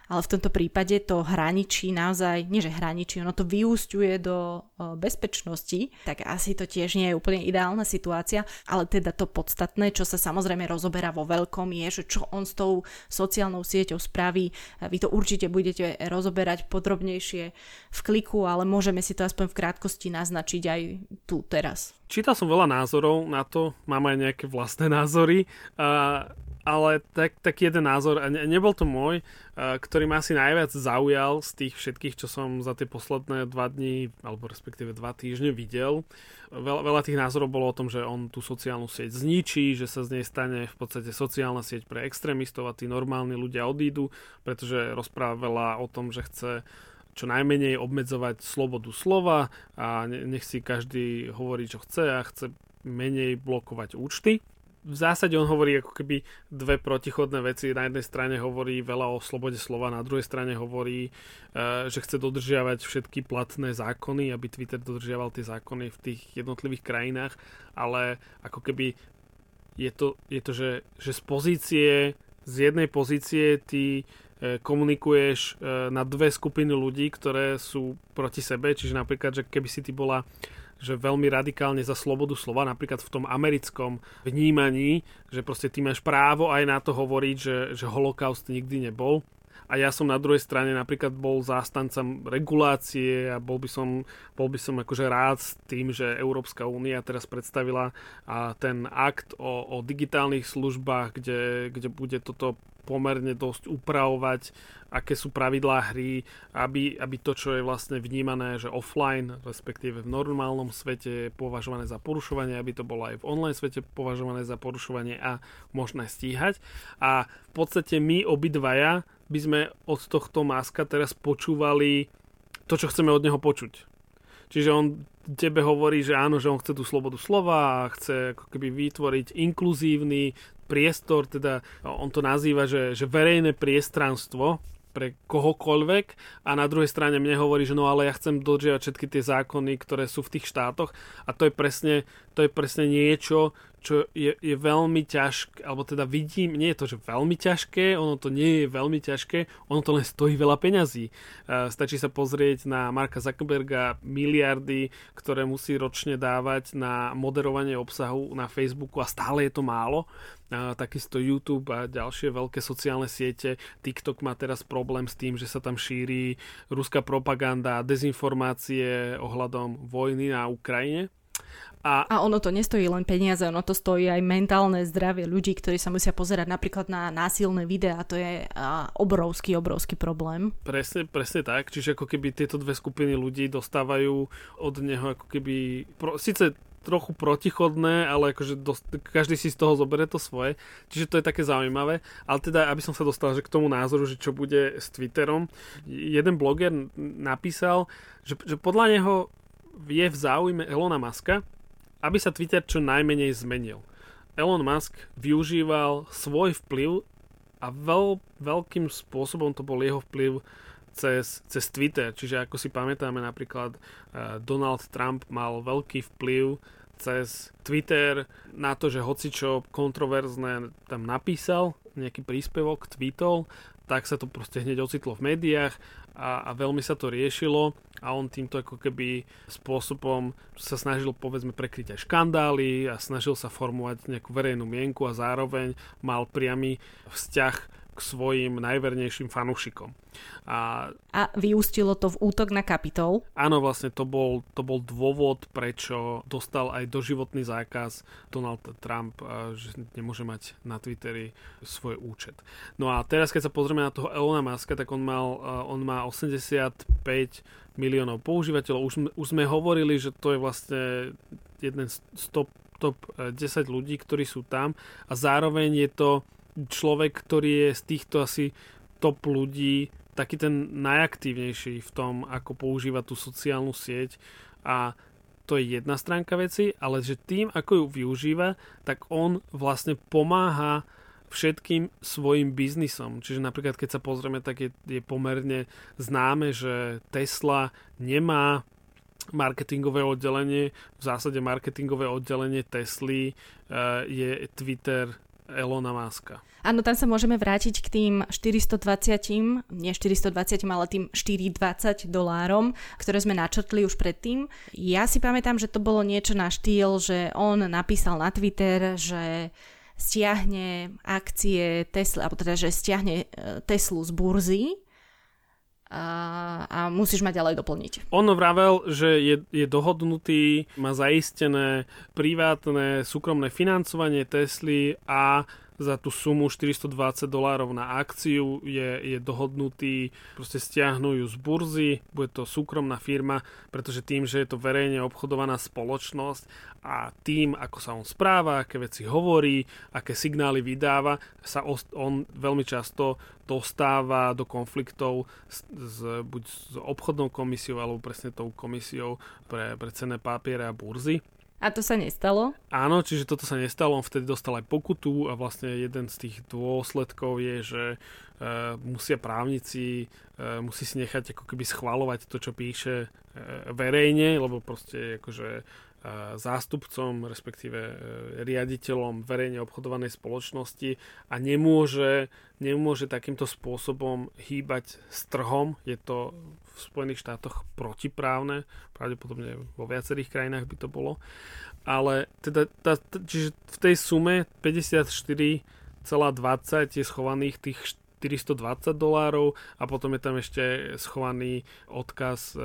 ale v tomto prípade to hraničí naozaj, nie že hraničí, ono to vyústiuje do bezpečnosti, tak asi to tiež nie je úplne ideálna situácia, ale teda to podstatné, čo sa samozrejme rozoberá vo veľkom, je, že čo on s tou sociálnou sieťou spraví. Vy to určite budete rozoberať podrobnejšie v kliku, ale môžeme si to aspoň v krátkosti naznačiť aj tu teraz. Čítal som veľa názorov na to, mám aj nejaké vlastné názory. Uh ale tak, tak jeden názor, a ne, nebol to môj, uh, ktorý ma asi najviac zaujal z tých všetkých, čo som za tie posledné dva dní, alebo respektíve dva týždne videl. Veľa, veľa tých názorov bolo o tom, že on tú sociálnu sieť zničí, že sa z nej stane v podstate sociálna sieť pre extrémistov a tí normálni ľudia odídu, pretože rozpráva veľa o tom, že chce čo najmenej obmedzovať slobodu slova a nech si každý hovorí, čo chce a chce menej blokovať účty v zásade on hovorí ako keby dve protichodné veci. Na jednej strane hovorí veľa o slobode slova, na druhej strane hovorí, e, že chce dodržiavať všetky platné zákony, aby Twitter dodržiaval tie zákony v tých jednotlivých krajinách, ale ako keby je to, je to že, že z pozície, z jednej pozície ty e, komunikuješ e, na dve skupiny ľudí, ktoré sú proti sebe, čiže napríklad, že keby si ty bola že veľmi radikálne za slobodu slova, napríklad v tom americkom vnímaní, že proste ty máš právo aj na to hovoriť, že, že holokaust nikdy nebol. A ja som na druhej strane napríklad bol zástancom regulácie a bol by som, bol by som akože rád s tým, že Európska únia teraz predstavila a ten akt o, o digitálnych službách, kde, kde bude toto pomerne dosť upravovať, aké sú pravidlá hry, aby, aby to, čo je vlastne vnímané, že offline, respektíve v normálnom svete je považované za porušovanie, aby to bolo aj v online svete považované za porušovanie a možné stíhať. A v podstate my obidvaja by sme od tohto maska teraz počúvali to, čo chceme od neho počuť. Čiže on tebe hovorí, že áno, že on chce tú slobodu slova a chce ako keby vytvoriť inkluzívny priestor, teda on to nazýva, že, že verejné priestranstvo pre kohokoľvek a na druhej strane mne hovorí, že no ale ja chcem dodržiavať všetky tie zákony, ktoré sú v tých štátoch a to je presne, to je presne niečo, čo je, je veľmi ťažké, alebo teda vidím, nie je to, že veľmi ťažké, ono to nie je veľmi ťažké, ono to len stojí veľa peňazí. Uh, stačí sa pozrieť na Marka Zuckerberga miliardy, ktoré musí ročne dávať na moderovanie obsahu na Facebooku a stále je to málo. A takisto YouTube a ďalšie veľké sociálne siete. TikTok má teraz problém s tým, že sa tam šíri ruská propaganda dezinformácie ohľadom vojny na Ukrajine. A, a ono to nestojí len peniaze, ono to stojí aj mentálne zdravie ľudí, ktorí sa musia pozerať napríklad na násilné videá. To je a, obrovský, obrovský problém. Presne, presne tak. Čiže ako keby tieto dve skupiny ľudí dostávajú od neho ako keby... Pro, Sice trochu protichodné, ale akože dost, každý si z toho zoberie to svoje. Čiže to je také zaujímavé. Ale teda, aby som sa dostal že k tomu názoru, že čo bude s Twitterom, jeden bloger napísal, že, že podľa neho je v záujme Elona Muska, aby sa Twitter čo najmenej zmenil. Elon Musk využíval svoj vplyv a veľ, veľkým spôsobom to bol jeho vplyv cez, cez Twitter. Čiže ako si pamätáme napríklad uh, Donald Trump mal veľký vplyv cez Twitter na to, že hoci čo kontroverzné tam napísal, nejaký príspevok, tweetol, tak sa to proste hneď ocitlo v médiách a, a veľmi sa to riešilo a on týmto ako keby spôsobom sa snažil povedzme prekryť aj škandály a snažil sa formovať nejakú verejnú mienku a zároveň mal priamy vzťah k svojim najvernejším fanúšikom. A, a vyústilo to v útok na kapitol? Áno, vlastne to bol, to bol dôvod, prečo dostal aj doživotný zákaz Donald Trump, že nemôže mať na Twitteri svoj účet. No a teraz, keď sa pozrieme na toho Elona Muska, tak on, mal, on má 85 miliónov používateľov. Už, už sme hovorili, že to je vlastne jeden z top, top 10 ľudí, ktorí sú tam a zároveň je to človek, ktorý je z týchto asi top ľudí taký ten najaktívnejší v tom, ako používa tú sociálnu sieť a to je jedna stránka veci, ale že tým, ako ju využíva, tak on vlastne pomáha všetkým svojim biznisom. Čiže napríklad, keď sa pozrieme, tak je, je pomerne známe, že Tesla nemá marketingové oddelenie. V zásade marketingové oddelenie Tesly uh, je Twitter Elona Muska. Áno, tam sa môžeme vrátiť k tým 420, nie 420, ale tým 420 dolárom, ktoré sme načrtli už predtým. Ja si pamätám, že to bolo niečo na štýl, že on napísal na Twitter, že stiahne akcie Tesla, alebo teda, že stiahne e, Teslu z burzy a, a musíš ma ďalej doplniť. On vravel, že je, je dohodnutý, má zaistené privátne súkromné financovanie Tesly a za tú sumu 420 dolárov na akciu je, je dohodnutý, proste stiahnu ju z burzy, bude to súkromná firma, pretože tým, že je to verejne obchodovaná spoločnosť a tým, ako sa on správa, aké veci hovorí, aké signály vydáva, sa on veľmi často dostáva do konfliktov s, s, buď s obchodnou komisiou alebo presne tou komisiou pre, pre cenné papiere a burzy a to sa nestalo? Áno, čiže toto sa nestalo, on vtedy dostal aj pokutu a vlastne jeden z tých dôsledkov je, že uh, musia právnici, uh, musí si nechať ako keby schvalovať to, čo píše uh, verejne, lebo proste akože zástupcom, respektíve e, riaditeľom verejne obchodovanej spoločnosti a nemôže, nemôže takýmto spôsobom hýbať s trhom. Je to Spojených štátoch protiprávne, pravdepodobne vo viacerých krajinách by to bolo. Ale teda, tá, čiže v tej sume 54,20 je schovaných tých 420 dolárov a potom je tam ešte schovaný odkaz e,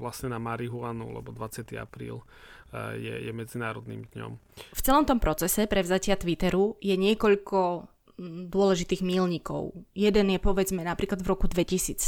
vlastne na marihuanu, lebo 20. apríl je, je medzinárodným dňom. V celom tom procese prevzatia Twitteru je niekoľko dôležitých mílnikov. Jeden je povedzme napríklad v roku 2017,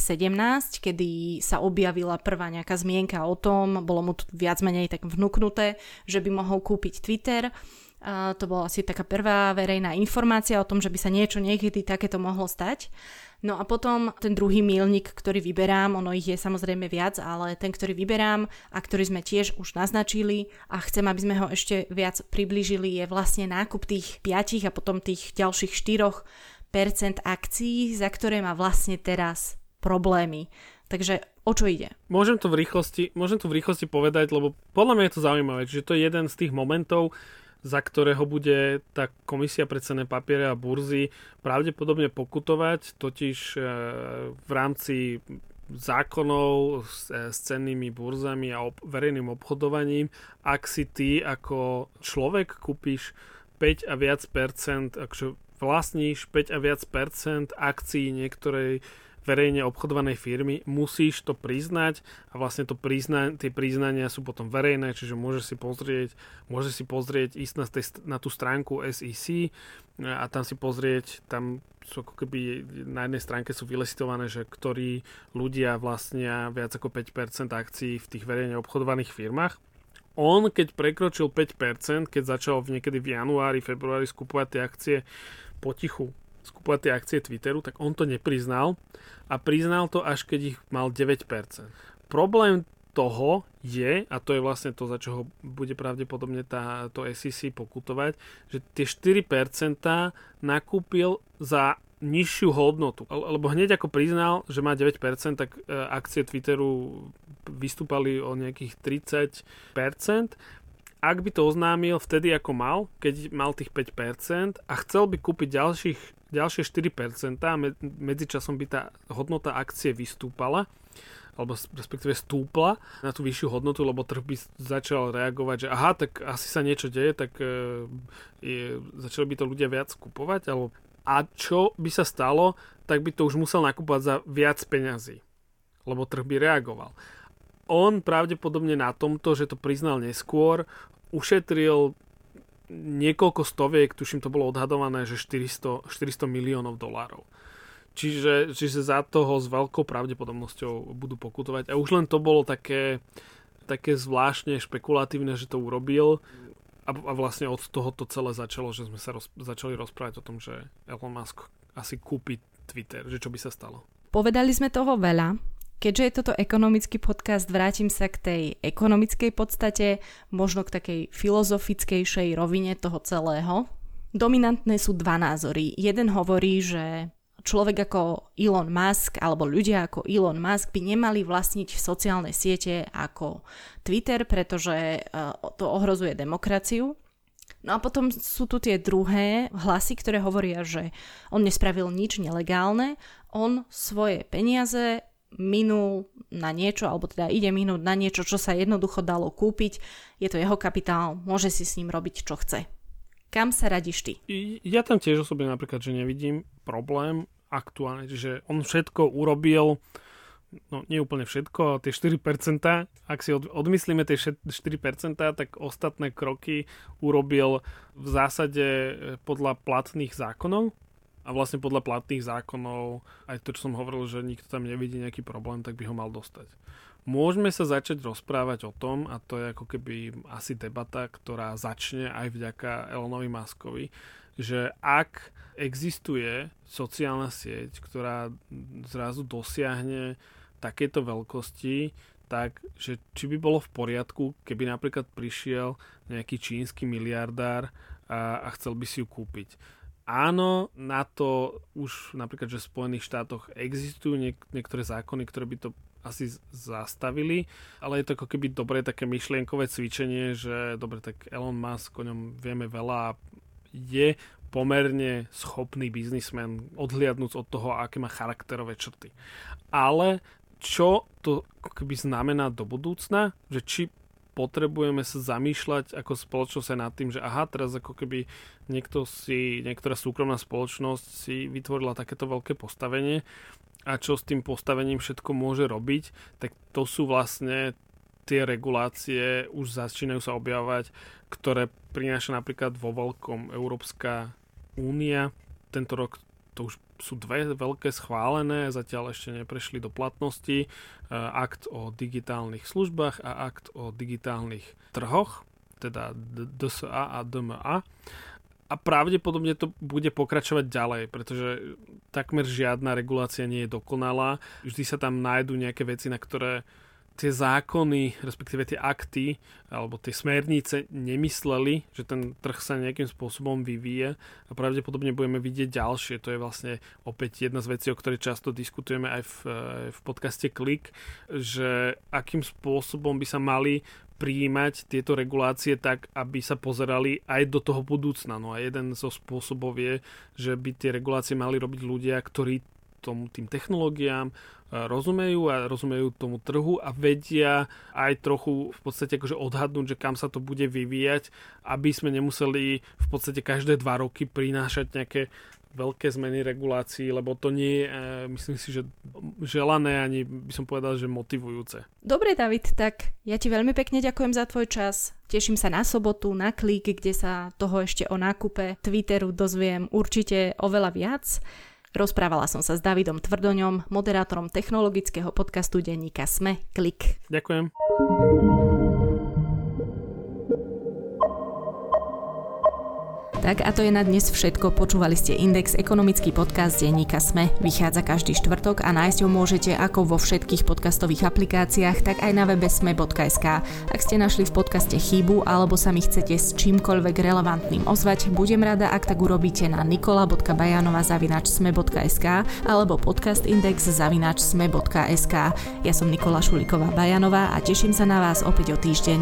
kedy sa objavila prvá nejaká zmienka o tom, bolo mu tu viac menej tak vnúknuté, že by mohol kúpiť Twitter. A to bola asi taká prvá verejná informácia o tom, že by sa niečo niekedy takéto mohlo stať. No a potom ten druhý milník, ktorý vyberám, ono ich je samozrejme viac, ale ten, ktorý vyberám a ktorý sme tiež už naznačili a chcem, aby sme ho ešte viac priblížili, je vlastne nákup tých 5 a potom tých ďalších 4% akcií, za ktoré má vlastne teraz problémy. Takže o čo ide? Môžem to v rýchlosti, môžem to v rýchlosti povedať, lebo podľa mňa je to zaujímavé, že to je jeden z tých momentov, za ktorého bude tá komisia pre cenné papiere a burzy pravdepodobne pokutovať, totiž e, v rámci zákonov s, e, s cennými burzami a ob, verejným obchodovaním, ak si ty ako človek kúpiš 5 a viac percent, akže vlastníš 5 a viac percent akcií niektorej verejne obchodovanej firmy, musíš to priznať a vlastne to prizna- tie priznania sú potom verejné, čiže môžeš si pozrieť, môžeš si pozrieť, ísť na, tej, na tú stránku SEC a tam si pozrieť, tam sú ako keby na jednej stránke sú vylesitované, že ktorí ľudia vlastnia viac ako 5% akcií v tých verejne obchodovaných firmách. On, keď prekročil 5%, keď začal v niekedy v januári, februári skupovať tie akcie potichu skupovať tie akcie Twitteru, tak on to nepriznal a priznal to až keď ich mal 9%. Problém toho je, a to je vlastne to, za čo ho bude pravdepodobne tá, to SEC pokutovať, že tie 4% nakúpil za nižšiu hodnotu. Lebo hneď ako priznal, že má 9%, tak e, akcie Twitteru vystúpali o nejakých 30%. Ak by to oznámil vtedy ako mal, keď mal tých 5% a chcel by kúpiť ďalších ďalšie 4%, medzičasom by tá hodnota akcie vystúpala, alebo respektíve stúpla na tú vyššiu hodnotu, lebo trh by začal reagovať, že aha, tak asi sa niečo deje, tak e, je, začali by to ľudia viac kupovať, alebo a čo by sa stalo, tak by to už musel nakúpať za viac peňazí, lebo trh by reagoval. On pravdepodobne na tomto, že to priznal neskôr, ušetril niekoľko stoviek, tuším to bolo odhadované, že 400, 400 miliónov dolárov. Čiže, čiže za toho s veľkou pravdepodobnosťou budú pokutovať. A už len to bolo také, také zvláštne špekulatívne, že to urobil. A, a vlastne od toho to celé začalo, že sme sa roz, začali rozprávať o tom, že Elon Musk asi kúpi Twitter, že čo by sa stalo. Povedali sme toho veľa, Keďže je toto ekonomický podcast, vrátim sa k tej ekonomickej podstate, možno k takej filozofickejšej rovine toho celého. Dominantné sú dva názory. Jeden hovorí, že človek ako Elon Musk alebo ľudia ako Elon Musk by nemali vlastniť sociálne siete ako Twitter, pretože e, to ohrozuje demokraciu. No a potom sú tu tie druhé hlasy, ktoré hovoria, že on nespravil nič nelegálne, on svoje peniaze minul na niečo, alebo teda ide minúť na niečo, čo sa jednoducho dalo kúpiť. Je to jeho kapitál, môže si s ním robiť, čo chce. Kam sa radíš ty? Ja tam tiež osobne napríklad, že nevidím problém aktuálne, že on všetko urobil, no nie úplne všetko, tie 4%, ak si odmyslíme tie 4%, tak ostatné kroky urobil v zásade eh, podľa platných zákonov, a vlastne podľa platných zákonov, aj to, čo som hovoril, že nikto tam nevidí nejaký problém, tak by ho mal dostať. Môžeme sa začať rozprávať o tom, a to je ako keby asi debata, ktorá začne aj vďaka Elonovi Maskovi, že ak existuje sociálna sieť, ktorá zrazu dosiahne takéto veľkosti, tak, že či by bolo v poriadku, keby napríklad prišiel nejaký čínsky miliardár a, a chcel by si ju kúpiť áno, na to už napríklad, že v Spojených štátoch existujú niek- niektoré zákony, ktoré by to asi zastavili, ale je to ako keby dobré také myšlienkové cvičenie, že dobre, tak Elon Musk, o ňom vieme veľa je pomerne schopný biznismen, odhliadnúc od toho, aké má charakterové črty. Ale čo to keby znamená do budúcna, že či potrebujeme sa zamýšľať ako spoločnosť aj nad tým, že aha, teraz ako keby niekto si, niektorá súkromná spoločnosť si vytvorila takéto veľké postavenie a čo s tým postavením všetko môže robiť, tak to sú vlastne tie regulácie už začínajú sa objavovať, ktoré prináša napríklad vo veľkom Európska únia. Tento rok to už sú dve veľké schválené, zatiaľ ešte neprešli do platnosti. E, akt o digitálnych službách a akt o digitálnych trhoch, teda DSA a DMA. A pravdepodobne to bude pokračovať ďalej, pretože takmer žiadna regulácia nie je dokonalá. Vždy sa tam nájdú nejaké veci, na ktoré tie zákony, respektíve tie akty alebo tie smernice nemysleli, že ten trh sa nejakým spôsobom vyvíje a pravdepodobne budeme vidieť ďalšie. To je vlastne opäť jedna z vecí, o ktorej často diskutujeme aj v, v podcaste Klik, že akým spôsobom by sa mali prijímať tieto regulácie tak, aby sa pozerali aj do toho budúcna. No a jeden zo spôsobov je, že by tie regulácie mali robiť ľudia, ktorí tom, tým technológiám rozumejú a rozumejú tomu trhu a vedia aj trochu v podstate akože odhadnúť, že kam sa to bude vyvíjať, aby sme nemuseli v podstate každé dva roky prinášať nejaké veľké zmeny regulácií, lebo to nie je, e, myslím si, že želané ani by som povedal, že motivujúce. Dobre, David, tak ja ti veľmi pekne ďakujem za tvoj čas. Teším sa na sobotu, na klik, kde sa toho ešte o nákupe Twitteru dozviem určite oveľa viac. Rozprávala som sa s Davidom Tvrdoňom, moderátorom technologického podcastu denníka Sme. Klik. Ďakujem. Tak a to je na dnes všetko. Počúvali ste Index, ekonomický podcast denníka Sme. Vychádza každý štvrtok a nájsť ho môžete ako vo všetkých podcastových aplikáciách, tak aj na webe sme.sk. Ak ste našli v podcaste chybu alebo sa mi chcete s čímkoľvek relevantným ozvať, budem rada, ak tak urobíte na nikola.bajanova.sme.sk alebo podcastindex.sme.sk. Ja som Nikola Šuliková Bajanová a teším sa na vás opäť o týždeň.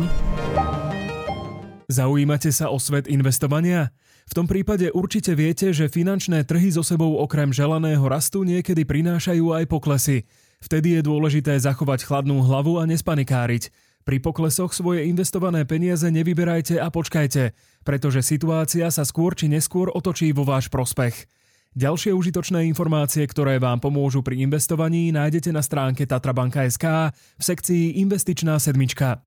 Zaujímate sa o svet investovania? V tom prípade určite viete, že finančné trhy so sebou okrem želaného rastu niekedy prinášajú aj poklesy. Vtedy je dôležité zachovať chladnú hlavu a nespanikáriť. Pri poklesoch svoje investované peniaze nevyberajte a počkajte, pretože situácia sa skôr či neskôr otočí vo váš prospech. Ďalšie užitočné informácie, ktoré vám pomôžu pri investovaní, nájdete na stránke tatrabanka.sk v sekcii Investičná sedmička.